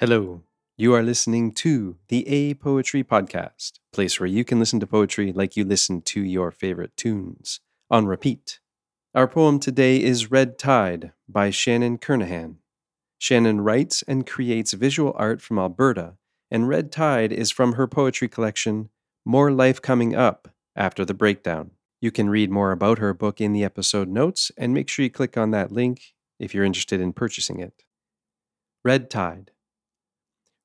Hello. You are listening to the A Poetry Podcast, place where you can listen to poetry like you listen to your favorite tunes on repeat. Our poem today is Red Tide by Shannon Kernaghan. Shannon writes and creates visual art from Alberta, and Red Tide is from her poetry collection, More Life Coming Up After the Breakdown. You can read more about her book in the episode notes, and make sure you click on that link if you're interested in purchasing it. Red Tide.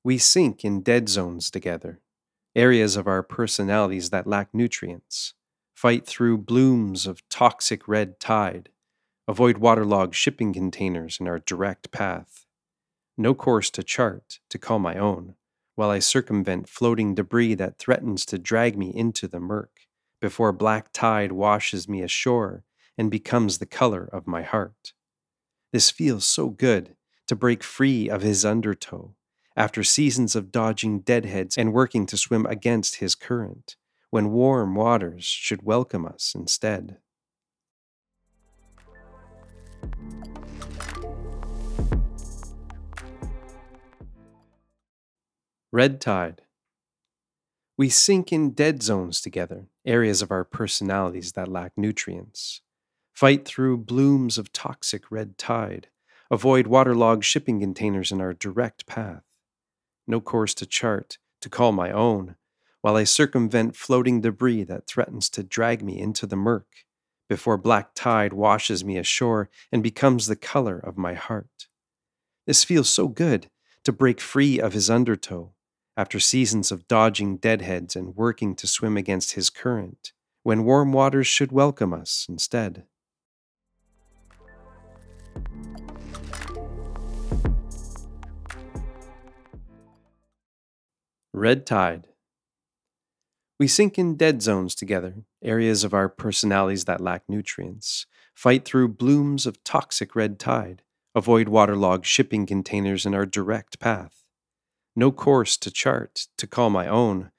We sink in dead zones together, areas of our personalities that lack nutrients, fight through blooms of toxic red tide, avoid waterlogged shipping containers in our direct path. No course to chart to call my own, while I circumvent floating debris that threatens to drag me into the murk before black tide washes me ashore and becomes the color of my heart. This feels so good to break free of his undertow after seasons of dodging deadheads and working to swim against his current, when warm waters should welcome us instead. Red Tide. We sink in dead zones together, areas of our personalities that lack nutrients. Fight through blooms of toxic red tide. Avoid waterlogged shipping containers in our direct path no course to chart, to call my own, while I circumvent floating debris that threatens to drag me into the murk, before black tide washes me ashore and becomes the color of my heart. This feels so good to break free of his undertow, after seasons of dodging deadheads and working to swim against his current, when warm waters should welcome us instead. Red Tide. We sink in dead zones together, areas of our personalities that lack nutrients, fight through blooms of toxic red tide, avoid waterlogged shipping containers in our direct path. No course to chart, to call my own,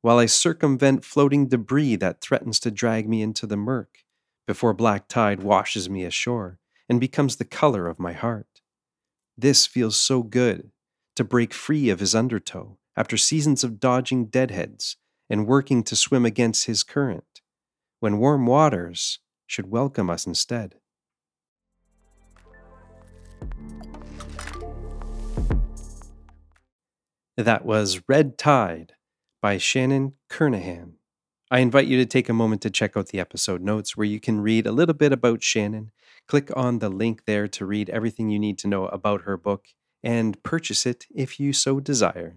while I circumvent floating debris that threatens to drag me into the murk before black tide washes me ashore and becomes the color of my heart. This feels so good to break free of his undertow after seasons of dodging deadheads and working to swim against his current, when warm waters should welcome us instead. That was Red Tide by Shannon Kernaghan. I invite you to take a moment to check out the episode notes where you can read a little bit about Shannon. Click on the link there to read everything you need to know about her book and purchase it if you so desire.